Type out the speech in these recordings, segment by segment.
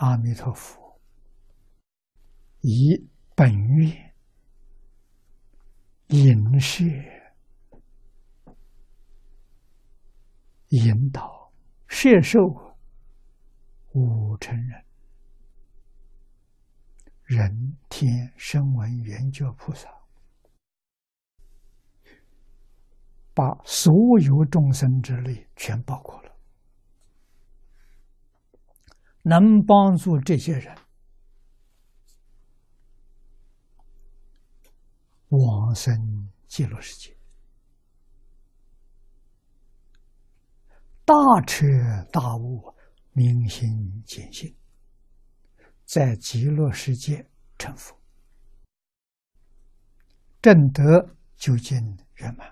阿弥陀佛以本愿引示引导摄受五成人。人天声闻缘觉菩萨，把所有众生之力全包括了，能帮助这些人往生极乐世界，大彻大悟，明心见性。在极乐世界成佛，正德究竟圆满。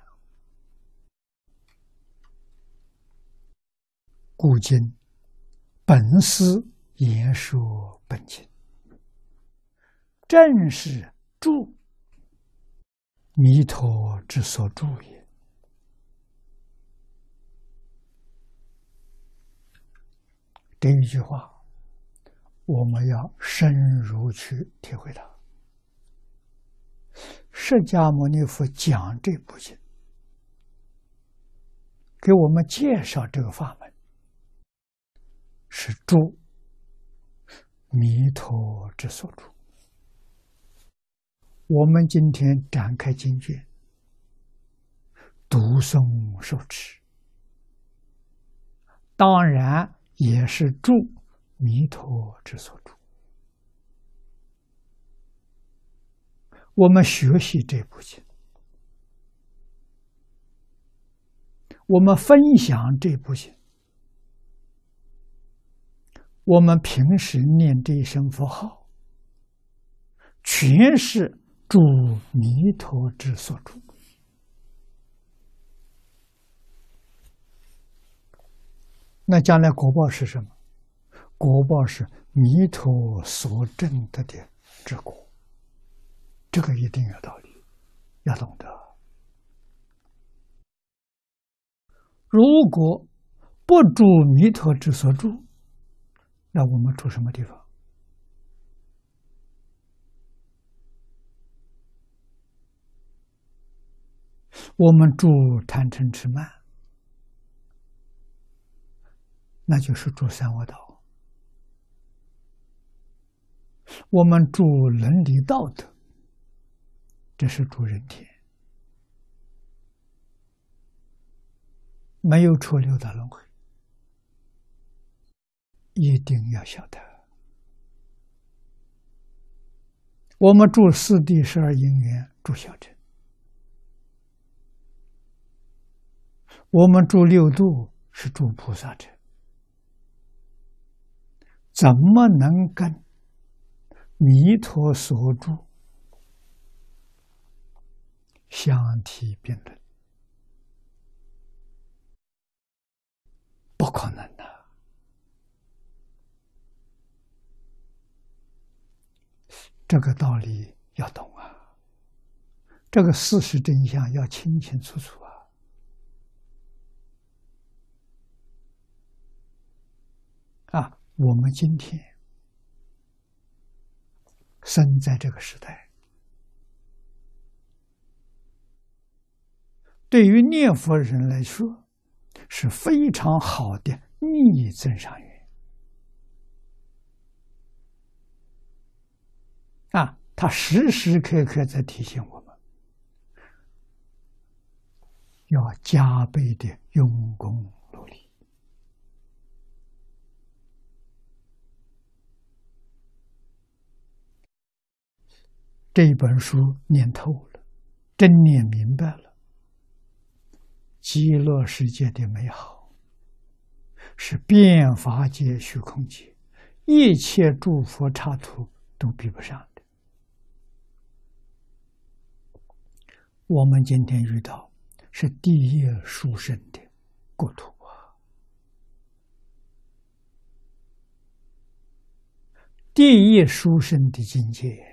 故今本师言说本经，正是住弥陀之所住也。这一句话。我们要深入去体会它。释迦牟尼佛讲这部经，给我们介绍这个法门，是诸弥陀之所住。我们今天展开经卷，读诵受持，当然也是助。弥陀之所住，我们学习这部经，我们分享这部经，我们平时念这一声佛号，全是助弥陀之所住。那将来果报是什么？果报是弥陀所证得的之果，这个一定有道理，要懂得。如果不住弥陀之所住，那我们住什么地方？我们住贪嗔痴慢，那就是住三恶道。我们住伦理道德，这是住人天，没有出六道轮回，一定要晓得。我们住四谛十二因缘，住小乘；我们住六度，是住菩萨乘，怎么能跟？弥陀所住，相提并论，不可能这个道理要懂啊，这个事实真相要清清楚楚啊！啊，我们今天。生在这个时代，对于念佛人来说是非常好的逆增上缘他时时刻刻在提醒我们，要加倍的用功努力。这本书念透了，真念明白了。极乐世界的美好，是变法界、虚空界一切诸佛刹土都比不上的。我们今天遇到是第一殊胜的国土啊，第一殊胜的境界。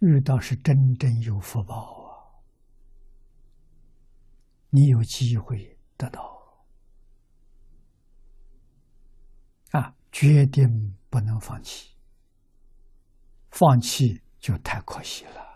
遇到是真正有福报啊！你有机会得到啊！决定不能放弃，放弃就太可惜了。